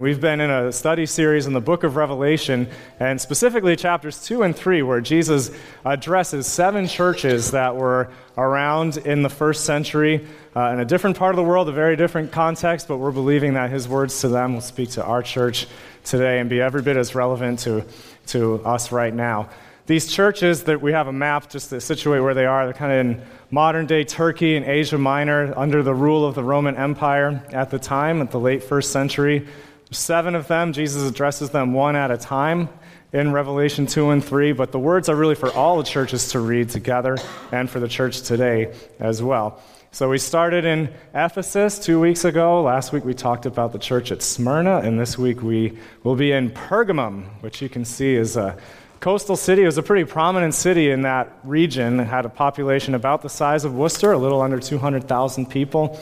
We've been in a study series in the book of Revelation, and specifically chapters 2 and 3, where Jesus addresses seven churches that were around in the first century uh, in a different part of the world, a very different context, but we're believing that his words to them will speak to our church today and be every bit as relevant to, to us right now. These churches that we have a map just to situate where they are, they're kind of in modern day Turkey and Asia Minor under the rule of the Roman Empire at the time, at the late first century. Seven of them, Jesus addresses them one at a time in Revelation 2 and 3, but the words are really for all the churches to read together and for the church today as well. So we started in Ephesus two weeks ago. Last week we talked about the church at Smyrna, and this week we will be in Pergamum, which you can see is a coastal city. It was a pretty prominent city in that region. It had a population about the size of Worcester, a little under 200,000 people.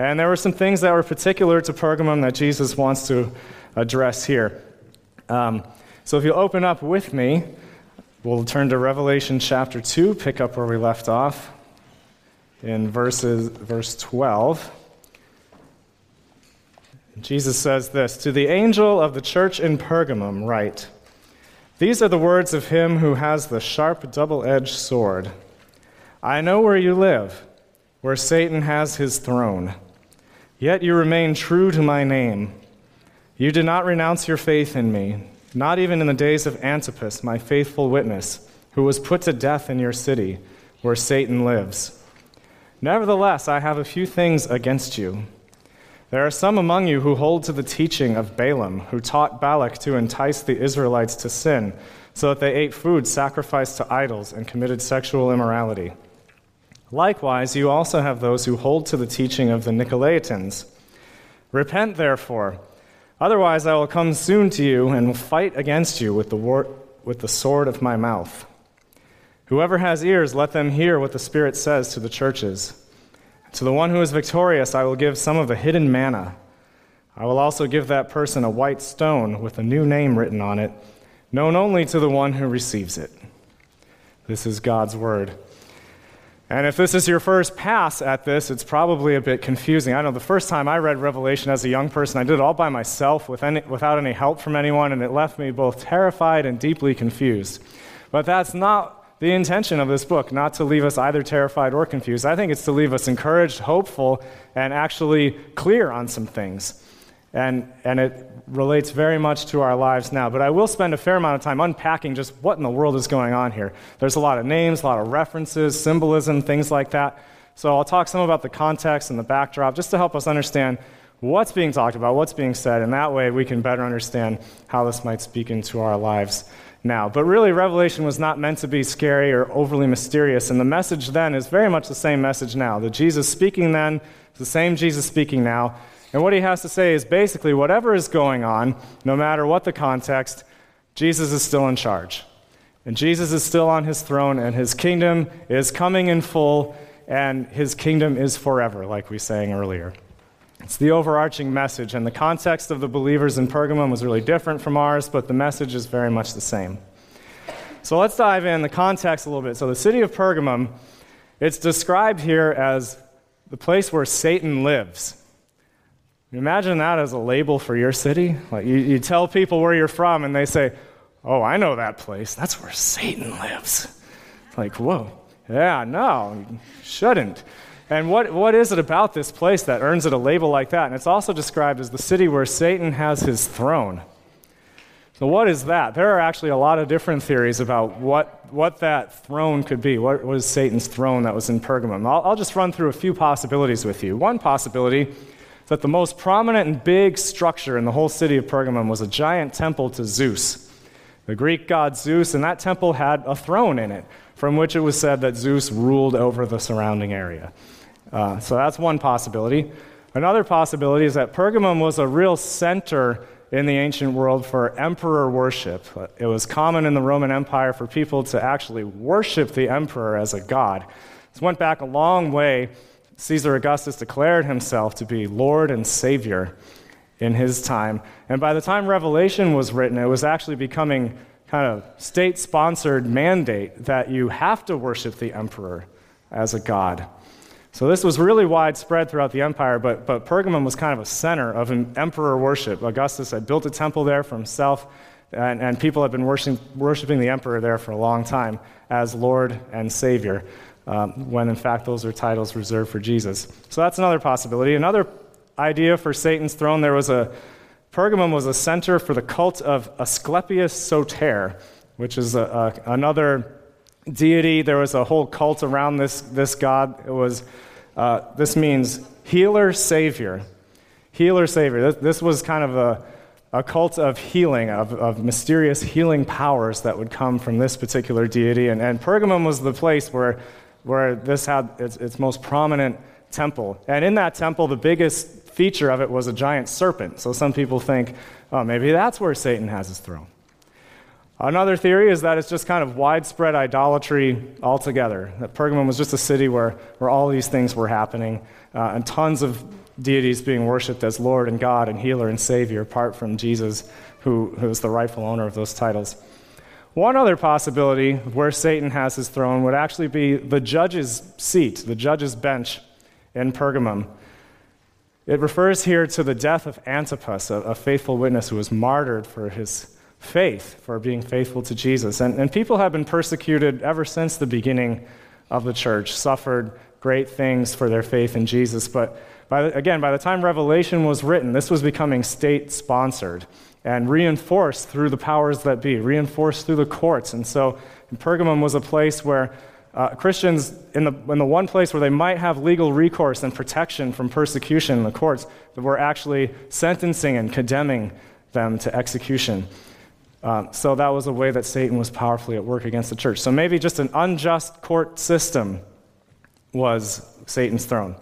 And there were some things that were particular to Pergamum that Jesus wants to address here. Um, so if you'll open up with me, we'll turn to Revelation chapter 2, pick up where we left off in verses, verse 12. Jesus says this To the angel of the church in Pergamum, write, These are the words of him who has the sharp, double edged sword. I know where you live, where Satan has his throne. Yet you remain true to my name. You did not renounce your faith in me, not even in the days of Antipas, my faithful witness, who was put to death in your city, where Satan lives. Nevertheless, I have a few things against you. There are some among you who hold to the teaching of Balaam, who taught Balak to entice the Israelites to sin, so that they ate food sacrificed to idols and committed sexual immorality. Likewise, you also have those who hold to the teaching of the Nicolaitans. Repent, therefore, otherwise I will come soon to you and will fight against you with the, war- with the sword of my mouth. Whoever has ears, let them hear what the Spirit says to the churches. To the one who is victorious, I will give some of the hidden manna. I will also give that person a white stone with a new name written on it, known only to the one who receives it. This is God's word. And if this is your first pass at this, it's probably a bit confusing. I know the first time I read Revelation as a young person, I did it all by myself with any, without any help from anyone, and it left me both terrified and deeply confused. But that's not the intention of this book, not to leave us either terrified or confused. I think it's to leave us encouraged, hopeful, and actually clear on some things. And, and it relates very much to our lives now. But I will spend a fair amount of time unpacking just what in the world is going on here. There's a lot of names, a lot of references, symbolism, things like that. So I'll talk some about the context and the backdrop just to help us understand what's being talked about, what's being said, and that way we can better understand how this might speak into our lives now. But really, Revelation was not meant to be scary or overly mysterious, and the message then is very much the same message now. The Jesus speaking then is the same Jesus speaking now. And what he has to say is basically whatever is going on, no matter what the context, Jesus is still in charge. And Jesus is still on his throne, and his kingdom is coming in full, and his kingdom is forever, like we sang earlier. It's the overarching message, and the context of the believers in Pergamum was really different from ours, but the message is very much the same. So let's dive in the context a little bit. So, the city of Pergamum, it's described here as the place where Satan lives. Imagine that as a label for your city. Like you, you tell people where you're from, and they say, Oh, I know that place. That's where Satan lives. Like, whoa. Yeah, no, shouldn't. And what, what is it about this place that earns it a label like that? And it's also described as the city where Satan has his throne. So, what is that? There are actually a lot of different theories about what, what that throne could be. What was Satan's throne that was in Pergamum? I'll, I'll just run through a few possibilities with you. One possibility that the most prominent and big structure in the whole city of Pergamum was a giant temple to Zeus, the Greek god Zeus, and that temple had a throne in it, from which it was said that Zeus ruled over the surrounding area. Uh, so that's one possibility. Another possibility is that Pergamum was a real center in the ancient world for emperor worship. It was common in the Roman Empire for people to actually worship the emperor as a god. This went back a long way Caesar Augustus declared himself to be Lord and Savior in his time. And by the time Revelation was written, it was actually becoming kind of state sponsored mandate that you have to worship the emperor as a god. So this was really widespread throughout the empire, but, but Pergamum was kind of a center of emperor worship. Augustus had built a temple there for himself, and, and people had been worshiping, worshiping the emperor there for a long time as Lord and Savior, um, when in fact those are titles reserved for Jesus. So that's another possibility. Another idea for Satan's throne, there was a Pergamum was a center for the cult of Asclepius Soter, which is a, a, another deity. There was a whole cult around this, this god. It was, uh, this means healer, savior. Healer, savior. This, this was kind of a, a cult of healing, of, of mysterious healing powers that would come from this particular deity. And, and Pergamum was the place where, where this had its, its most prominent temple. And in that temple, the biggest feature of it was a giant serpent. So some people think, oh, maybe that's where Satan has his throne. Another theory is that it's just kind of widespread idolatry altogether. That Pergamum was just a city where, where all these things were happening, uh, and tons of deities being worshipped as Lord and God and healer and Savior, apart from Jesus, who, who is the rightful owner of those titles. One other possibility of where Satan has his throne would actually be the judge's seat, the judge's bench in Pergamum. It refers here to the death of Antipas, a, a faithful witness who was martyred for his faith, for being faithful to Jesus. And, and people have been persecuted ever since the beginning of the church, suffered great things for their faith in Jesus. But by the, again, by the time Revelation was written, this was becoming state sponsored and reinforced through the powers that be, reinforced through the courts. And so Pergamum was a place where uh, Christians, in the, in the one place where they might have legal recourse and protection from persecution in the courts, that were actually sentencing and condemning them to execution. Um, so that was a way that Satan was powerfully at work against the church. So maybe just an unjust court system was Satan's throne.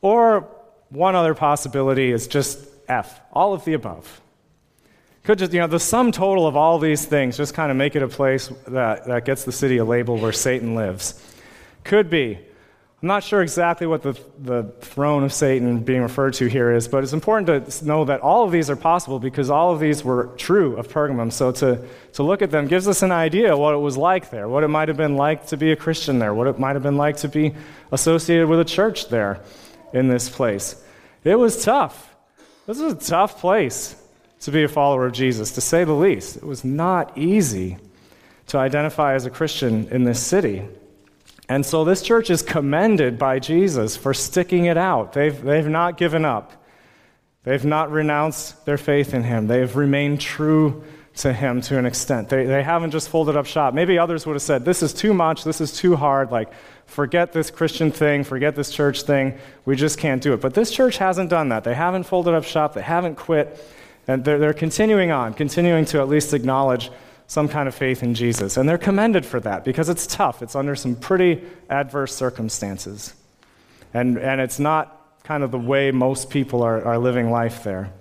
Or one other possibility is just F, all of the above. Could just, you know, the sum total of all these things just kind of make it a place that, that gets the city a label where Satan lives. Could be I'm not sure exactly what the, the throne of Satan being referred to here is, but it's important to know that all of these are possible because all of these were true of Pergamum. So to, to look at them gives us an idea what it was like there, what it might have been like to be a Christian there, what it might have been like to be associated with a church there in this place. It was tough. This was a tough place to be a follower of Jesus, to say the least. It was not easy to identify as a Christian in this city. And so this church is commended by Jesus for sticking it out. They've, they've not given up, they've not renounced their faith in Him, they've remained true to Him to an extent. They, they haven't just folded up shop. Maybe others would have said, This is too much, this is too hard. Like, forget this Christian thing, forget this church thing. We just can't do it. But this church hasn't done that. They haven't folded up shop, they haven't quit. And they're, they're continuing on, continuing to at least acknowledge some kind of faith in Jesus. And they're commended for that because it's tough. It's under some pretty adverse circumstances. And, and it's not kind of the way most people are, are living life there.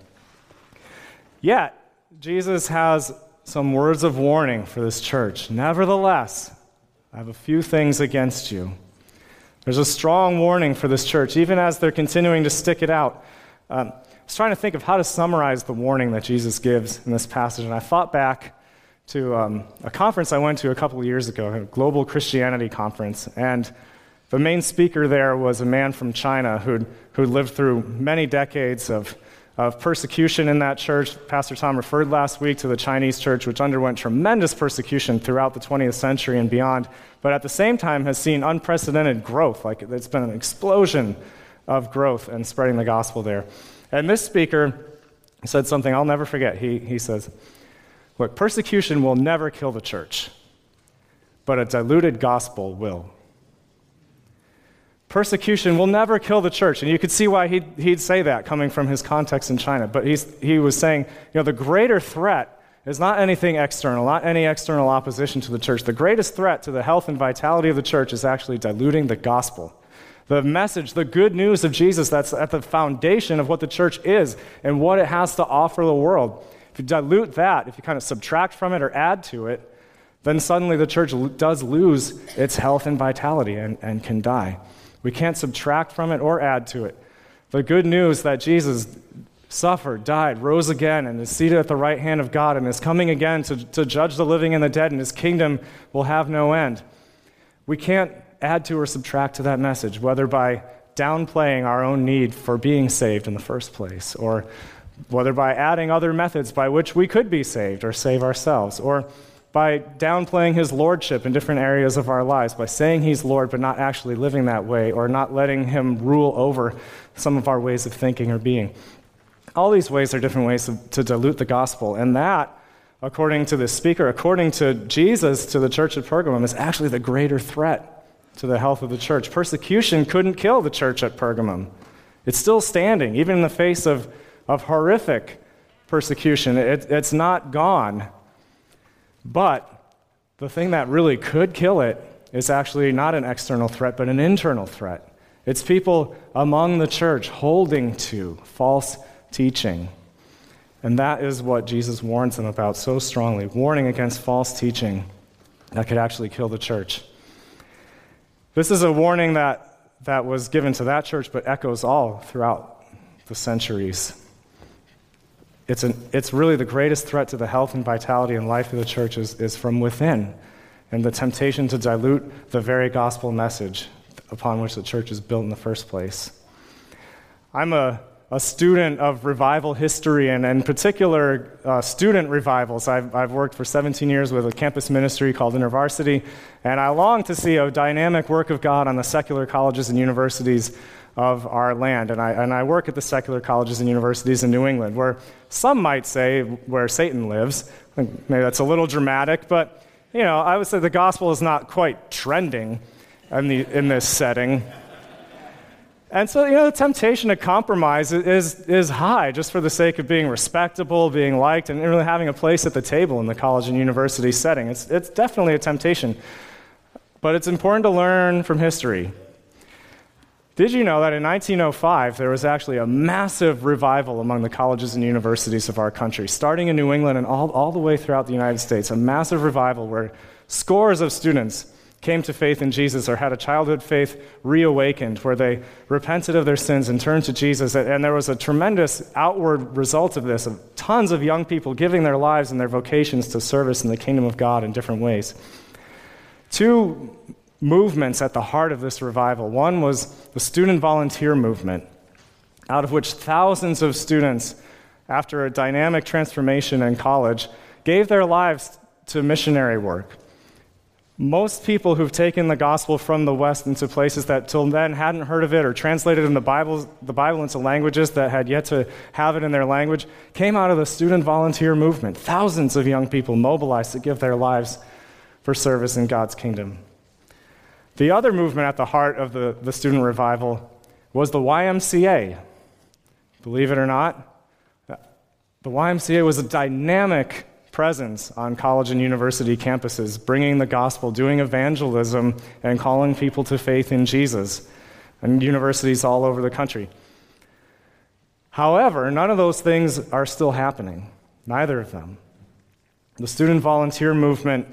Yet, Jesus has some words of warning for this church. Nevertheless, I have a few things against you. There's a strong warning for this church, even as they're continuing to stick it out. Um, I was trying to think of how to summarize the warning that Jesus gives in this passage, and I thought back to um, a conference I went to a couple of years ago, a global Christianity conference. And the main speaker there was a man from China who'd, who'd lived through many decades of, of persecution in that church. Pastor Tom referred last week to the Chinese church, which underwent tremendous persecution throughout the 20th century and beyond, but at the same time has seen unprecedented growth. Like it's been an explosion of growth and spreading the gospel there. And this speaker said something I'll never forget. He, he says, Look, persecution will never kill the church, but a diluted gospel will. Persecution will never kill the church. And you could see why he'd, he'd say that coming from his context in China. But he's, he was saying, you know, the greater threat is not anything external, not any external opposition to the church. The greatest threat to the health and vitality of the church is actually diluting the gospel. The message, the good news of Jesus that's at the foundation of what the church is and what it has to offer the world. If you dilute that, if you kind of subtract from it or add to it, then suddenly the church does lose its health and vitality and, and can die. We can't subtract from it or add to it. The good news that Jesus suffered, died, rose again, and is seated at the right hand of God and is coming again to, to judge the living and the dead, and his kingdom will have no end. We can't add to or subtract to that message, whether by downplaying our own need for being saved in the first place, or whether by adding other methods by which we could be saved or save ourselves, or by downplaying his lordship in different areas of our lives, by saying he's Lord but not actually living that way, or not letting him rule over some of our ways of thinking or being. All these ways are different ways to, to dilute the gospel, and that, according to the speaker, according to Jesus to the church at Pergamum, is actually the greater threat to the health of the church. Persecution couldn't kill the church at Pergamum. It's still standing, even in the face of, of horrific persecution. It, it's not gone. But the thing that really could kill it is actually not an external threat, but an internal threat. It's people among the church holding to false teaching. And that is what Jesus warns them about so strongly warning against false teaching that could actually kill the church. This is a warning that, that was given to that church, but echoes all throughout the centuries. It's, an, it's really the greatest threat to the health and vitality and life of the church is, is from within, and the temptation to dilute the very gospel message upon which the church is built in the first place. I'm a, a student of revival history and, in particular, uh, student revivals. I've, I've worked for 17 years with a campus ministry called InterVarsity, and I long to see a dynamic work of God on the secular colleges and universities of our land. And I, and I work at the secular colleges and universities in New England, where some might say where Satan lives. Maybe that's a little dramatic, but you know, I would say the gospel is not quite trending in, the, in this setting. And so, you know, the temptation to compromise is, is high just for the sake of being respectable, being liked, and really having a place at the table in the college and university setting. It's, it's definitely a temptation. But it's important to learn from history. Did you know that in 1905 there was actually a massive revival among the colleges and universities of our country, starting in New England and all, all the way throughout the United States? A massive revival where scores of students came to faith in Jesus or had a childhood faith reawakened, where they repented of their sins and turned to Jesus. And there was a tremendous outward result of this of tons of young people giving their lives and their vocations to service in the kingdom of God in different ways. Two movements at the heart of this revival. One was the student volunteer movement, out of which thousands of students, after a dynamic transformation in college, gave their lives to missionary work. Most people who've taken the gospel from the West into places that till then hadn't heard of it or translated in the Bible, the Bible into languages that had yet to have it in their language came out of the student volunteer movement. Thousands of young people mobilized to give their lives for service in God's kingdom. The other movement at the heart of the, the student revival was the YMCA. Believe it or not, the YMCA was a dynamic presence on college and university campuses, bringing the gospel, doing evangelism, and calling people to faith in Jesus, and universities all over the country. However, none of those things are still happening, neither of them. The student volunteer movement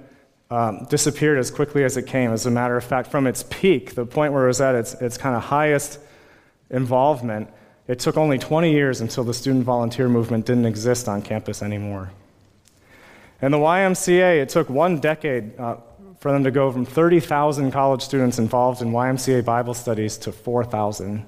um, disappeared as quickly as it came. As a matter of fact, from its peak, the point where it was at its, its kind of highest involvement, it took only 20 years until the student volunteer movement didn't exist on campus anymore. And the YMCA, it took one decade uh, for them to go from 30,000 college students involved in YMCA Bible studies to 4,000.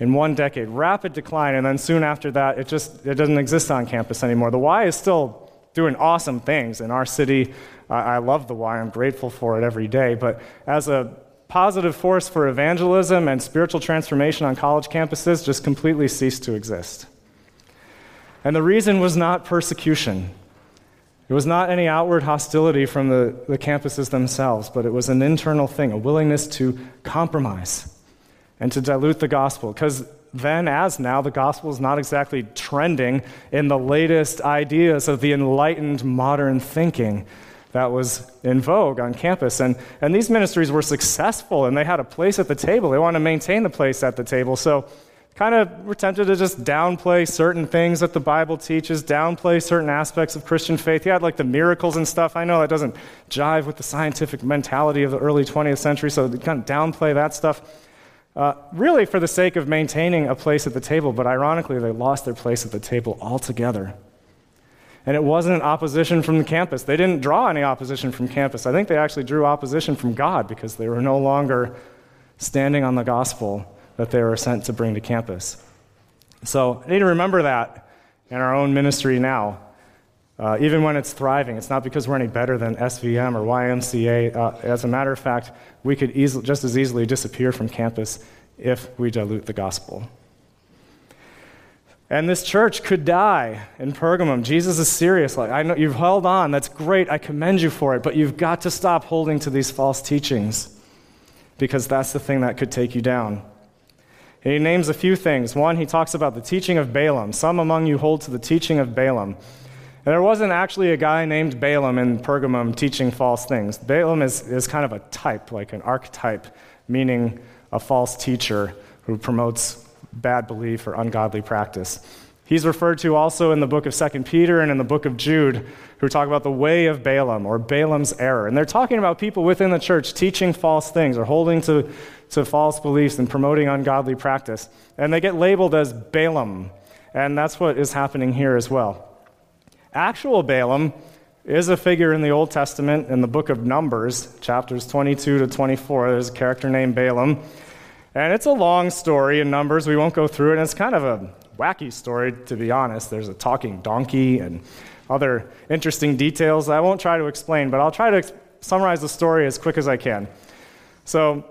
In one decade, rapid decline, and then soon after that, it just it doesn't exist on campus anymore. The Y is still doing awesome things in our city, I, I love the Y. I'm grateful for it every day. But as a positive force for evangelism and spiritual transformation on college campuses, just completely ceased to exist. And the reason was not persecution. It was not any outward hostility from the, the campuses themselves, but it was an internal thing, a willingness to compromise and to dilute the gospel. Because then, as now, the gospel is not exactly trending in the latest ideas of the enlightened modern thinking that was in vogue on campus. And, and these ministries were successful and they had a place at the table. They wanted to maintain the place at the table. So, kind of were tempted to just downplay certain things that the Bible teaches, downplay certain aspects of Christian faith. Yeah, like the miracles and stuff. I know that doesn't jive with the scientific mentality of the early 20th century, so they kind of downplay that stuff. Uh, really, for the sake of maintaining a place at the table, but ironically, they lost their place at the table altogether. And it wasn't opposition from the campus. They didn't draw any opposition from campus. I think they actually drew opposition from God because they were no longer standing on the gospel that they were sent to bring to campus. So I need to remember that in our own ministry now. Uh, even when it's thriving, it's not because we're any better than SVM or YMCA. Uh, as a matter of fact, we could easily, just as easily disappear from campus if we dilute the gospel. And this church could die in Pergamum. Jesus is serious. Like, I know you've held on. That's great. I commend you for it. But you've got to stop holding to these false teachings because that's the thing that could take you down. He names a few things. One, he talks about the teaching of Balaam. Some among you hold to the teaching of Balaam. And there wasn't actually a guy named Balaam in Pergamum teaching false things. Balaam is, is kind of a type, like an archetype, meaning a false teacher who promotes bad belief or ungodly practice. He's referred to also in the book of 2 Peter and in the book of Jude, who talk about the way of Balaam or Balaam's error. And they're talking about people within the church teaching false things or holding to, to false beliefs and promoting ungodly practice. And they get labeled as Balaam. And that's what is happening here as well. Actual Balaam is a figure in the Old Testament in the book of Numbers, chapters 22 to 24. There's a character named Balaam. And it's a long story in Numbers. We won't go through it. And it's kind of a wacky story, to be honest. There's a talking donkey and other interesting details I won't try to explain, but I'll try to ex- summarize the story as quick as I can. So,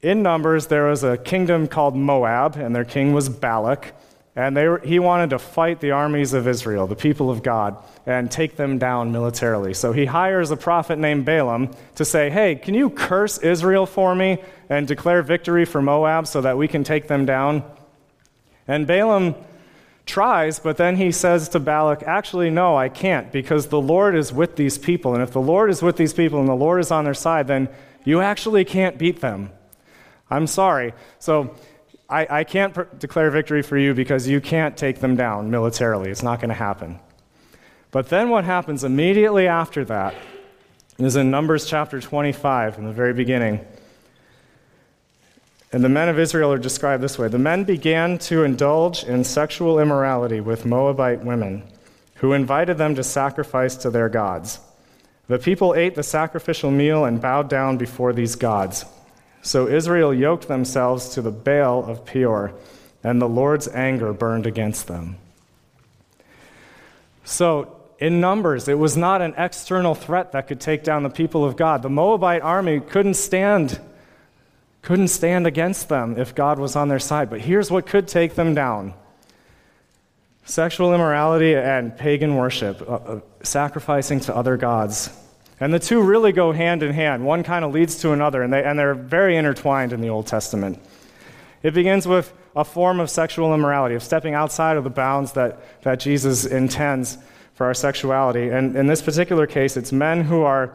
in Numbers, there was a kingdom called Moab, and their king was Balak. And were, he wanted to fight the armies of Israel, the people of God, and take them down militarily. So he hires a prophet named Balaam to say, Hey, can you curse Israel for me and declare victory for Moab so that we can take them down? And Balaam tries, but then he says to Balak, Actually, no, I can't, because the Lord is with these people. And if the Lord is with these people and the Lord is on their side, then you actually can't beat them. I'm sorry. So I, I can't pr- declare victory for you because you can't take them down militarily. It's not going to happen. But then what happens immediately after that is in Numbers chapter 25, in the very beginning. And the men of Israel are described this way The men began to indulge in sexual immorality with Moabite women, who invited them to sacrifice to their gods. The people ate the sacrificial meal and bowed down before these gods. So Israel yoked themselves to the Baal of Peor, and the Lord's anger burned against them. So, in Numbers, it was not an external threat that could take down the people of God. The Moabite army couldn't stand couldn't stand against them if God was on their side. But here's what could take them down sexual immorality and pagan worship, uh, uh, sacrificing to other gods. And the two really go hand in hand. One kind of leads to another, and, they, and they're very intertwined in the Old Testament. It begins with a form of sexual immorality, of stepping outside of the bounds that, that Jesus intends for our sexuality. And in this particular case, it's men who are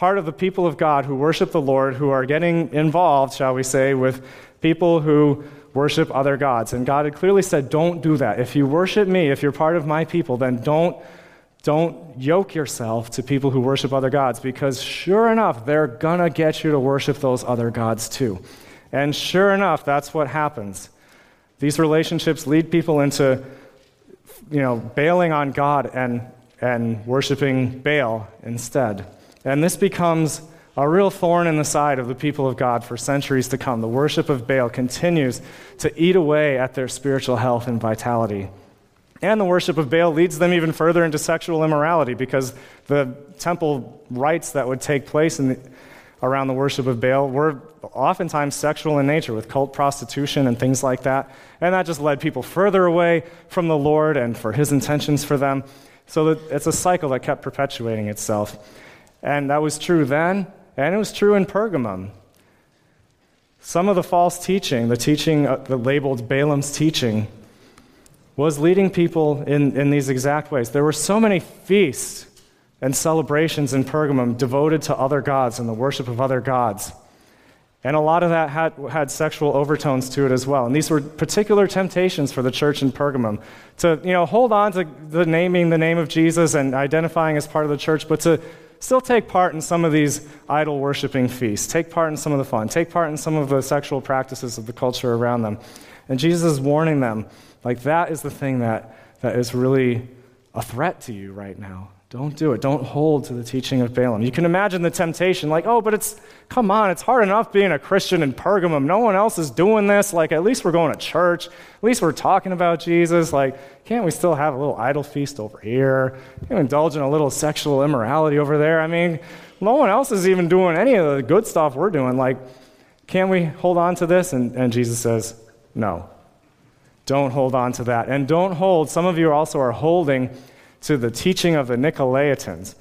part of the people of God who worship the Lord, who are getting involved, shall we say, with people who worship other gods. And God had clearly said, Don't do that. If you worship me, if you're part of my people, then don't, don't yoke yourself to people who worship other gods, because sure enough, they're going to get you to worship those other gods too. And sure enough, that's what happens. These relationships lead people into you know, bailing on God and, and worshiping Baal instead. And this becomes a real thorn in the side of the people of God for centuries to come. The worship of Baal continues to eat away at their spiritual health and vitality. And the worship of Baal leads them even further into sexual immorality because the temple rites that would take place the, around the worship of Baal were oftentimes sexual in nature with cult prostitution and things like that. And that just led people further away from the Lord and for his intentions for them. So it's a cycle that kept perpetuating itself. And that was true then, and it was true in Pergamum. Some of the false teaching, the teaching uh, that labeled Balaam's teaching, was leading people in, in these exact ways. There were so many feasts and celebrations in Pergamum devoted to other gods and the worship of other gods. And a lot of that had, had sexual overtones to it as well. And these were particular temptations for the church in Pergamum to you know, hold on to the naming the name of Jesus and identifying as part of the church, but to still take part in some of these idol worshiping feasts, take part in some of the fun, take part in some of the sexual practices of the culture around them. And Jesus is warning them, like, that is the thing that, that is really a threat to you right now. Don't do it. Don't hold to the teaching of Balaam. You can imagine the temptation, like, oh, but it's, come on, it's hard enough being a Christian in Pergamum. No one else is doing this. Like, at least we're going to church. At least we're talking about Jesus. Like, can't we still have a little idol feast over here? Can't we indulge in a little sexual immorality over there? I mean, no one else is even doing any of the good stuff we're doing. Like, can't we hold on to this? And, and Jesus says, no. Don't hold on to that. And don't hold, some of you also are holding to the teaching of the Nicolaitans.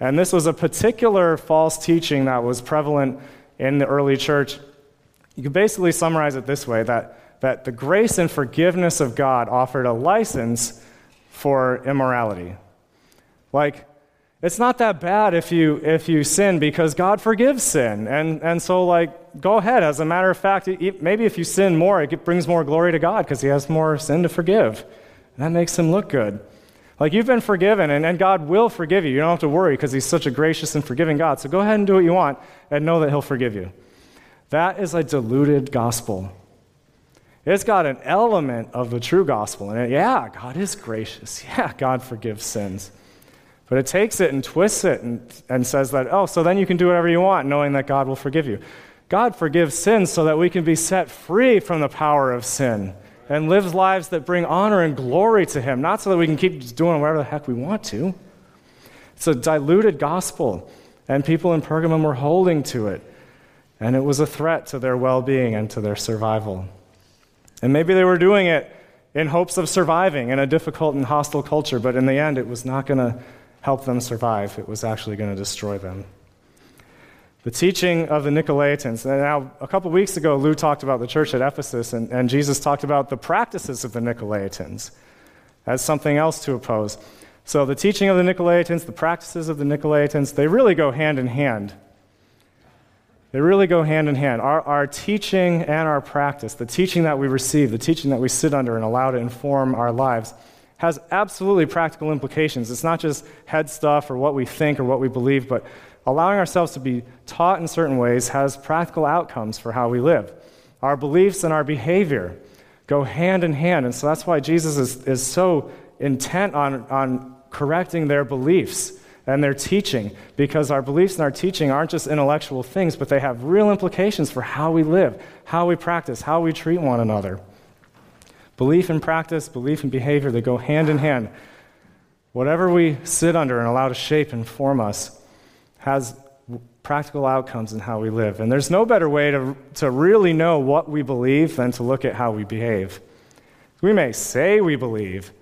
And this was a particular false teaching that was prevalent in the early church. You could basically summarize it this way that, that the grace and forgiveness of God offered a license for immorality. Like, it's not that bad if you, if you sin because God forgives sin. And, and so, like, go ahead. As a matter of fact, maybe if you sin more, it brings more glory to God because He has more sin to forgive. And that makes Him look good. Like you've been forgiven, and, and God will forgive you. You don't have to worry because He's such a gracious and forgiving God. So go ahead and do what you want and know that He'll forgive you. That is a diluted gospel. It's got an element of the true gospel in it. Yeah, God is gracious. Yeah, God forgives sins. But it takes it and twists it and, and says that, oh, so then you can do whatever you want, knowing that God will forgive you. God forgives sins so that we can be set free from the power of sin and lives lives that bring honor and glory to Him, not so that we can keep doing whatever the heck we want to. It's a diluted gospel, and people in Pergamum were holding to it, and it was a threat to their well being and to their survival. And maybe they were doing it in hopes of surviving in a difficult and hostile culture, but in the end, it was not going to help them survive, it was actually going to destroy them the teaching of the Nicolaitans. And now, a couple weeks ago, Lou talked about the church at Ephesus, and, and Jesus talked about the practices of the Nicolaitans as something else to oppose. So, the teaching of the Nicolaitans, the practices of the Nicolaitans, they really go hand in hand. They really go hand in hand. Our, our teaching and our practice, the teaching that we receive, the teaching that we sit under and allow to inform our lives, has absolutely practical implications. It's not just head stuff or what we think or what we believe, but allowing ourselves to be taught in certain ways has practical outcomes for how we live. Our beliefs and our behavior go hand in hand. And so that's why Jesus is, is so intent on, on correcting their beliefs and their teaching, because our beliefs and our teaching aren't just intellectual things, but they have real implications for how we live, how we practice, how we treat one another. Belief and practice, belief and behavior, they go hand in hand. Whatever we sit under and allow to shape and form us has practical outcomes in how we live. And there's no better way to, to really know what we believe than to look at how we behave. We may say we believe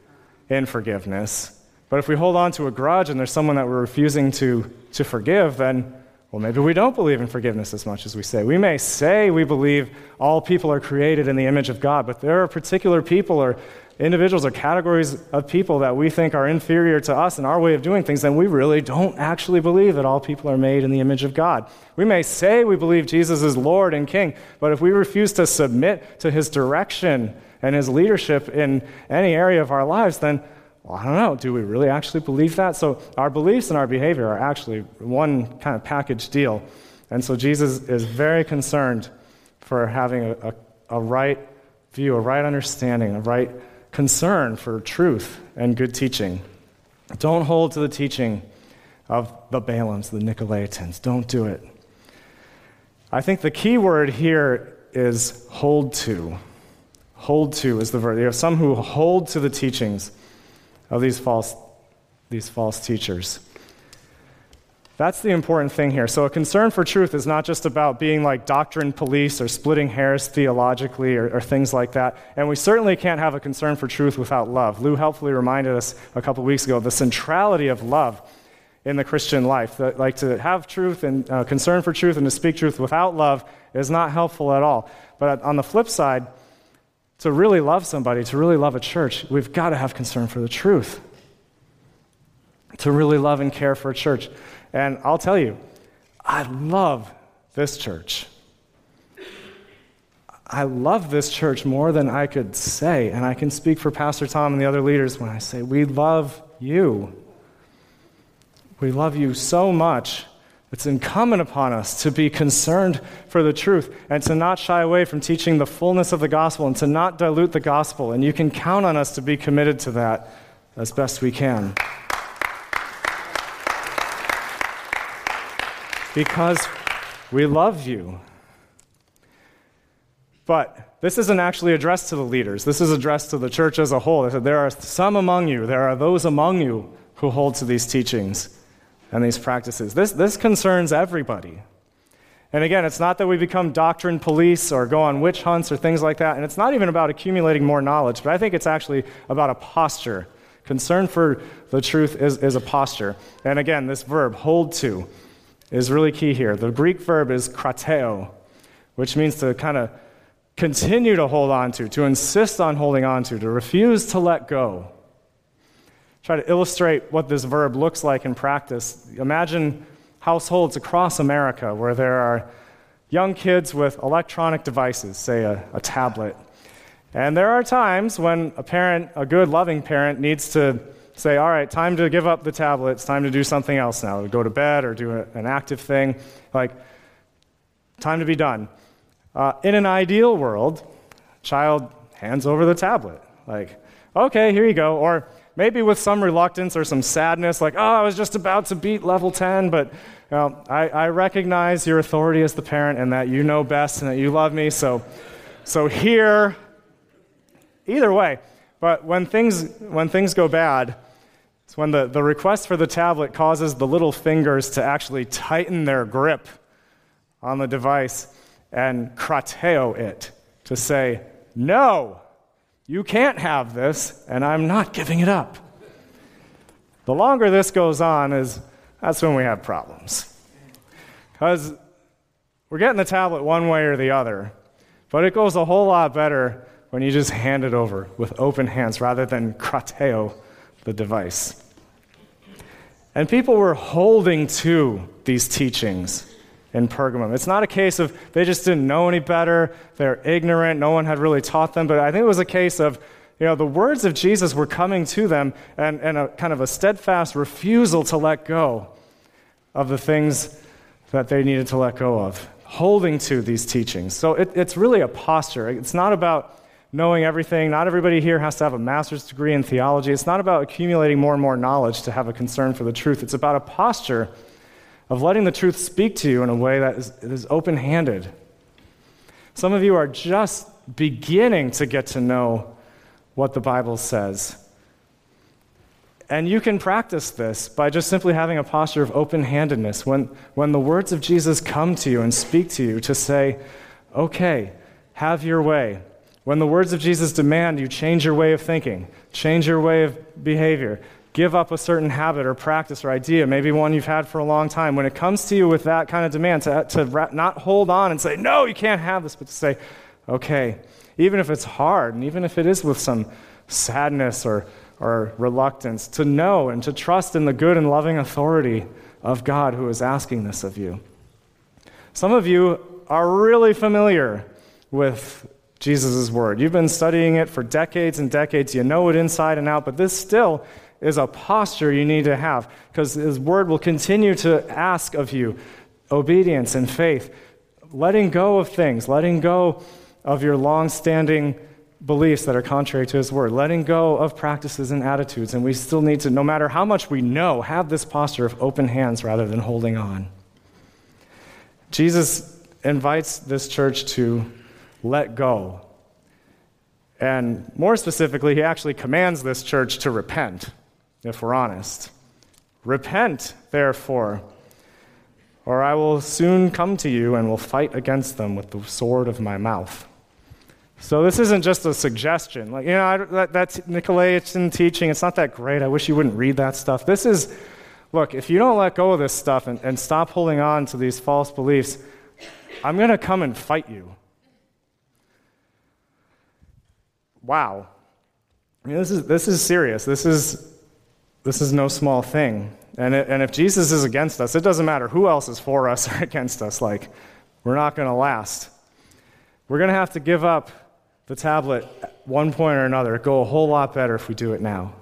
in forgiveness, but if we hold on to a grudge and there's someone that we're refusing to, to forgive, then, well, maybe we don't believe in forgiveness as much as we say. We may say we believe all people are created in the image of God, but there are particular people or individuals or categories of people that we think are inferior to us in our way of doing things, then we really don't actually believe that all people are made in the image of God. We may say we believe Jesus is Lord and King, but if we refuse to submit to his direction and his leadership in any area of our lives, then well, I don't know, do we really actually believe that? So our beliefs and our behavior are actually one kind of package deal. And so Jesus is very concerned for having a, a, a right view, a right understanding, a right concern for truth and good teaching. Don't hold to the teaching of the Balaams, the Nicolaitans. Don't do it. I think the key word here is hold to. Hold to is the word. There are some who hold to the teachings of these false, these false teachers. That's the important thing here. So, a concern for truth is not just about being like doctrine police or splitting hairs theologically or, or, things like that. And we certainly can't have a concern for truth without love. Lou helpfully reminded us a couple weeks ago the centrality of love in the Christian life. That, like to have truth and uh, concern for truth and to speak truth without love is not helpful at all. But on the flip side, to really love somebody, to really love a church, we've got to have concern for the truth. To really love and care for a church. And I'll tell you, I love this church. I love this church more than I could say. And I can speak for Pastor Tom and the other leaders when I say, We love you. We love you so much. It's incumbent upon us to be concerned for the truth and to not shy away from teaching the fullness of the gospel and to not dilute the gospel. And you can count on us to be committed to that as best we can. Because we love you. But this isn't actually addressed to the leaders. This is addressed to the church as a whole. There are some among you, there are those among you who hold to these teachings and these practices. This, this concerns everybody. And again, it's not that we become doctrine police or go on witch hunts or things like that. And it's not even about accumulating more knowledge, but I think it's actually about a posture. Concern for the truth is, is a posture. And again, this verb, hold to, is really key here. The Greek verb is krateo, which means to kind of continue to hold on to, to insist on holding on to, to refuse to let go. Try to illustrate what this verb looks like in practice. Imagine households across America where there are young kids with electronic devices, say a, a tablet. And there are times when a parent, a good, loving parent, needs to say, All right, time to give up the tablet. It's time to do something else now, go to bed or do an active thing. Like, time to be done. Uh, in an ideal world, child hands over the tablet. Like, okay, here you go. Or maybe with some reluctance or some sadness, like, oh, I was just about to beat level 10, but you know, I, I recognize your authority as the parent and that you know best and that you love me, so, so here, either way. But when things, when things go bad, it's when the, the request for the tablet causes the little fingers to actually tighten their grip on the device and krateo it, to say, no, you can't have this, and I'm not giving it up. The longer this goes on, is that's when we have problems. Because we're getting the tablet one way or the other, but it goes a whole lot better when you just hand it over with open hands rather than krateo the device. And people were holding to these teachings in Pergamum. It's not a case of they just didn't know any better, they're ignorant, no one had really taught them, but I think it was a case of, you know, the words of Jesus were coming to them and, and a kind of a steadfast refusal to let go of the things that they needed to let go of, holding to these teachings. So it, it's really a posture. It's not about knowing everything. Not everybody here has to have a master's degree in theology. It's not about accumulating more and more knowledge to have a concern for the truth. It's about a posture of letting the truth speak to you in a way that is, is open handed. Some of you are just beginning to get to know what the Bible says. And you can practice this by just simply having a posture of open handedness. When, when the words of Jesus come to you and speak to you, to say, okay, have your way. When the words of Jesus demand you change your way of thinking, change your way of behavior, give up a certain habit or practice or idea, maybe one you've had for a long time, when it comes to you with that kind of demand, to, to not hold on and say, no, you can't have this, but to say, okay, even if it's hard, and even if it is with some sadness or, or reluctance, to know and to trust in the good and loving authority of God who is asking this of you. Some of you are really familiar with Jesus' word. You've been studying it for decades and decades. You know it inside and out, but this still is a posture you need to have because His Word will continue to ask of you obedience and faith, letting go of things, letting go of your long standing beliefs that are contrary to His Word, letting go of practices and attitudes. And we still need to, no matter how much we know, have this posture of open hands rather than holding on. Jesus invites this church to let go. And more specifically, he actually commands this church to repent if we're honest. Repent, therefore, or I will soon come to you and will fight against them with the sword of my mouth. So this isn't just a suggestion. Like, you know, that, that's Nicolaitan teaching. It's not that great. I wish you wouldn't read that stuff. This is, look, if you don't let go of this stuff and, and stop holding on to these false beliefs, I'm going to come and fight you. Wow. I mean, this is, this is serious. This is this is no small thing. And, it, and if Jesus is against us, it doesn't matter who else is for us or against us. Like, we're not going to last. We're going to have to give up the tablet at one point or another. It'd go a whole lot better if we do it now.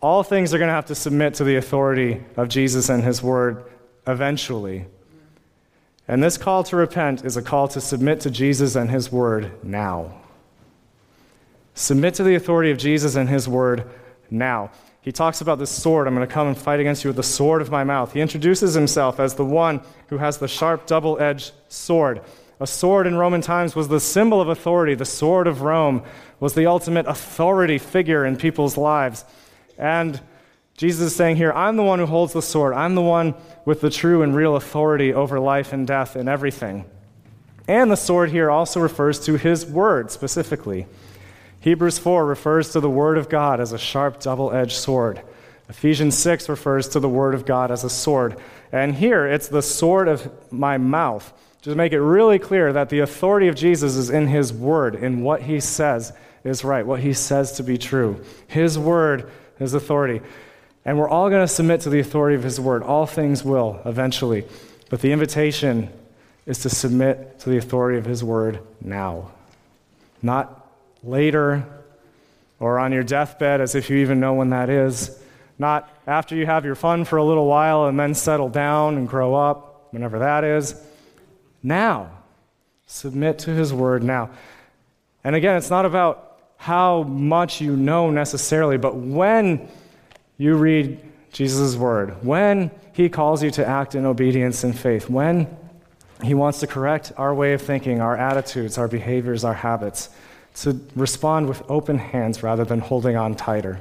All things are going to have to submit to the authority of Jesus and his word eventually. And this call to repent is a call to submit to Jesus and his word now. Submit to the authority of Jesus and his word now. He talks about this sword. I'm going to come and fight against you with the sword of my mouth. He introduces himself as the one who has the sharp, double edged sword. A sword in Roman times was the symbol of authority. The sword of Rome was the ultimate authority figure in people's lives. And Jesus is saying here, I'm the one who holds the sword. I'm the one with the true and real authority over life and death and everything. And the sword here also refers to his word specifically. Hebrews 4 refers to the word of God as a sharp, double edged sword. Ephesians 6 refers to the word of God as a sword. And here it's the sword of my mouth to make it really clear that the authority of Jesus is in his word, in what he says is right, what he says to be true. His word is authority. And we're all going to submit to the authority of his word. All things will eventually. But the invitation is to submit to the authority of his word now, not later or on your deathbed as if you even know when that is, not after you have your fun for a little while and then settle down and grow up, whenever that is now. Submit to his word now. And again, it's not about how much you know necessarily, but when you read Jesus' word, when he calls you to act in obedience and faith, when he wants to correct our way of thinking, our attitudes, our behaviors, our habits, to respond with open hands rather than holding on tighter.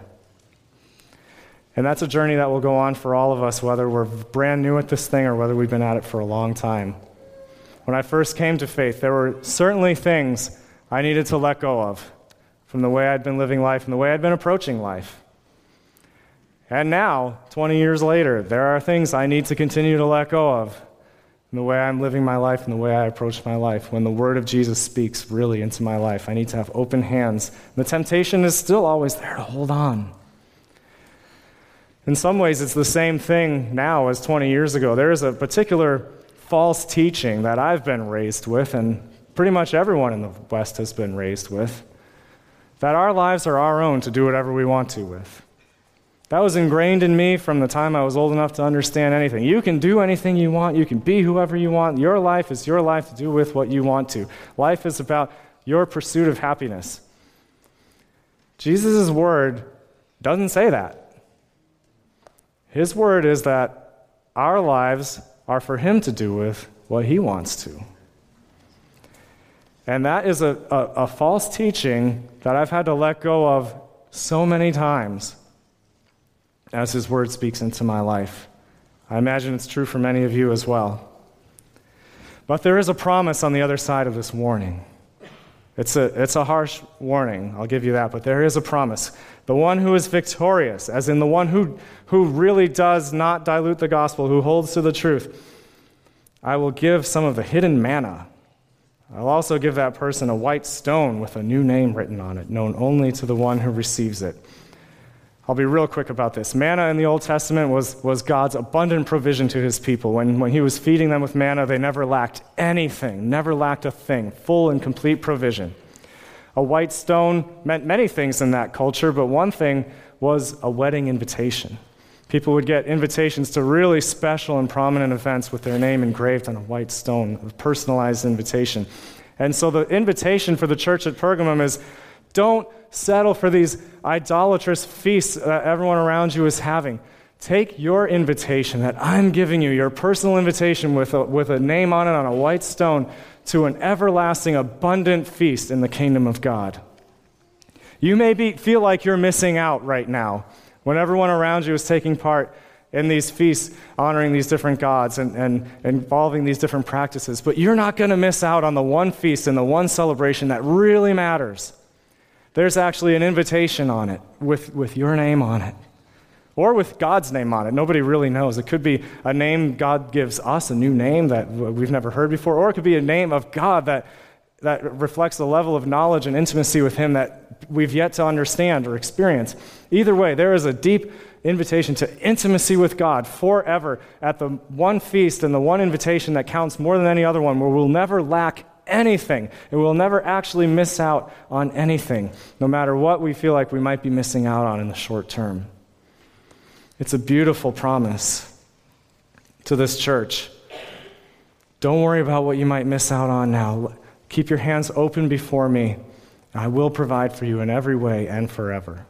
And that's a journey that will go on for all of us, whether we're brand new at this thing or whether we've been at it for a long time. When I first came to faith, there were certainly things I needed to let go of from the way I'd been living life and the way I'd been approaching life. And now, 20 years later, there are things I need to continue to let go of the way I'm living my life and the way I approach my life. When the word of Jesus speaks really into my life, I need to have open hands. The temptation is still always there to hold on. In some ways, it's the same thing now as 20 years ago. There is a particular false teaching that I've been raised with, and pretty much everyone in the West has been raised with, that our lives are our own to do whatever we want to with. That was ingrained in me from the time I was old enough to understand anything. You can do anything you want, you can be whoever you want. Your life is your life to do with what you want to. Life is about your pursuit of happiness. Jesus' word doesn't say that. His word is that our lives are for Him to do with what He wants to. And that is a, a, a, false teaching that I've had to let go of so many times as His Word speaks into my life. I imagine it's true for many of you as well. But there is a promise on the other side of this warning. It's a, it's a harsh warning, I'll give you that, but there is a promise. The one who is victorious, as in the one who, who really does not dilute the gospel, who holds to the truth, I will give some of the hidden manna. I'll also give that person a white stone with a new name written on it, known only to the one who receives it. I'll be real quick about this. Manna in the Old Testament was, was God's abundant provision to his people. When, when he was feeding them with manna, they never lacked anything, never lacked a thing, full and complete provision. A white stone meant many things in that culture, but one thing was a wedding invitation. People would get invitations to really special and prominent events with their name engraved on a white stone, a personalized invitation. And so the invitation for the church at Pergamum is don't settle for these idolatrous feasts that everyone around you is having. Take your invitation that I'm giving you, your personal invitation with a, with a name on it on a white stone, to an everlasting, abundant feast in the kingdom of God. You may be, feel like you're missing out right now when everyone around you is taking part in these feasts, honoring these different gods and, and, involving these different practices. But you're not going to miss out on the one feast and the one celebration that really matters. There's actually an invitation on it with, with your name on it. Or with God's name on it. Nobody really knows. It could be a name God gives us, a new name that we've never heard before, or it could be a name of God that, that reflects the level of knowledge and intimacy with Him that we've yet to understand or experience. Either way, there is a deep invitation to intimacy with God forever at the one feast and the one invitation that counts more than any other one, where we'll never lack anything. And we'll never actually miss out on anything, no matter what we feel like we might be missing out on in the short term. It's a beautiful promise to this church. Don't worry about what you might miss out on now. Keep your hands open before me. I will provide for you in every way and forever.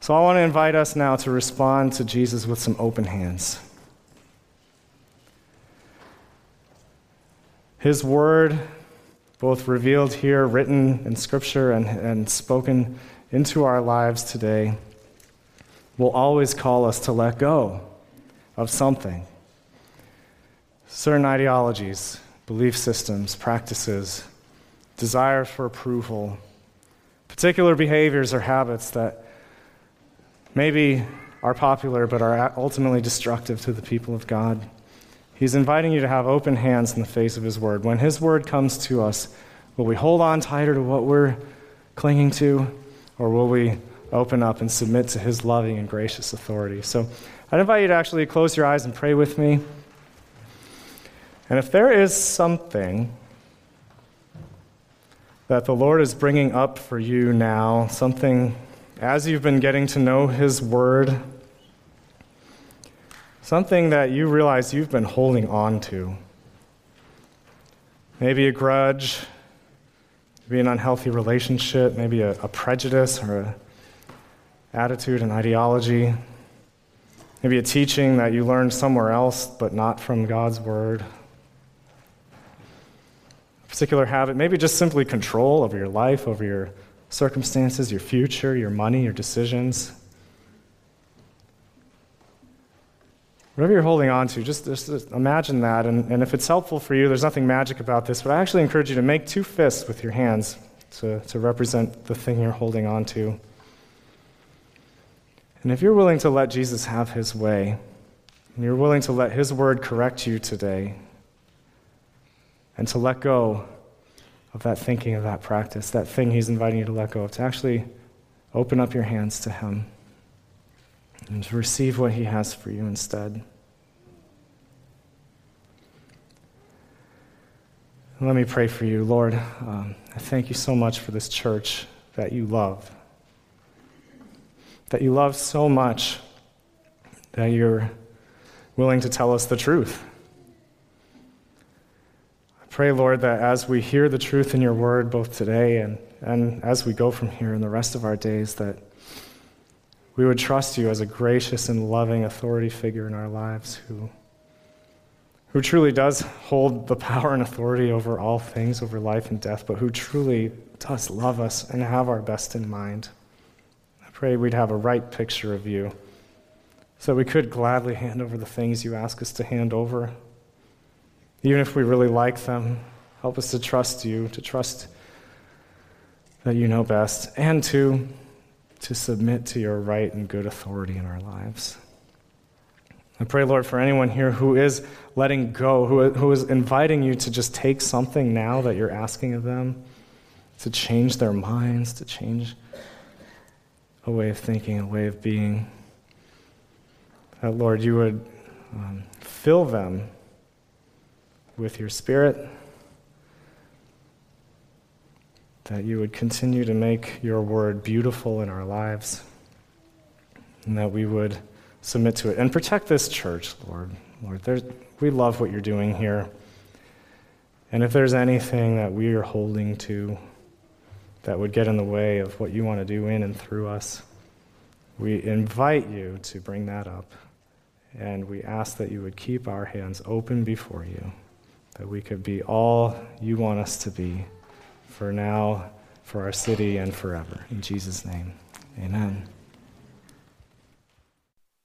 So I want to invite us now to respond to Jesus with some open hands. His word, both revealed here, written in Scripture, and, and spoken into our lives today, will always call us to let go of something. Certain ideologies, belief systems, practices, desire for approval, particular behaviors or habits that maybe are popular but are ultimately destructive to the people of God. He's inviting you to have open hands in the face of His Word. When His Word comes to us, will we hold on tighter to what we're clinging to, or will we open up and submit to His loving and gracious authority? So I'd invite you to actually close your eyes and pray with me. And if there is something that the Lord is bringing up for you now, something as you've been getting to know His Word, something that you realize you've been holding on to. Maybe a grudge, maybe an unhealthy relationship, maybe a, a prejudice or an attitude and ideology, maybe a teaching that you learned somewhere else but not from God's Word. A particular habit, maybe just simply control over your life, over your circumstances, your future, your money, your decisions. Whatever you're holding on to, just, just imagine that. And, and if it's helpful for you, there's nothing magic about this, but I actually encourage you to make two fists with your hands to, to represent the thing you're holding on to. And if you're willing to let Jesus have his way, and you're willing to let his word correct you today, and to let go of that thinking, of that practice, that thing He's inviting you to let go of, to actually open up your hands to Him and to receive what He has for you instead. Let me pray for you. Lord, um, I thank you so much for this church that you love. That you love so much that you're willing to tell us the truth I pray, Lord, that as we hear the truth in your word, both today and, and as we go from here in the rest of our days, that we would trust you as a gracious and loving authority figure in our lives who, who truly does hold the power and authority over all things, over life and death, but who truly does love us and have our best in mind. I pray we'd have a right picture of you so we could gladly hand over the things you ask us to hand over even if we really like them, help us to trust you, to trust that you know best, and to, to submit to your right and good authority in our lives. I pray, Lord, for anyone here who is letting go, who, who is inviting you to just take something now that you're asking of them, to change their minds, to change a way of thinking, a way of being. That, Lord, you would um, fill them with your Spirit, that you would continue to make your word beautiful in our lives, and that we would submit to it. And protect this church, Lord. Lord, we love what you're doing here. And if there's anything that we are holding to that would get in the way of what you want to do in and through us, we invite you to bring that up. And we ask that you would keep our hands open before you that we could be all you want us to be for now, for our city, and forever. In Jesus' name, amen.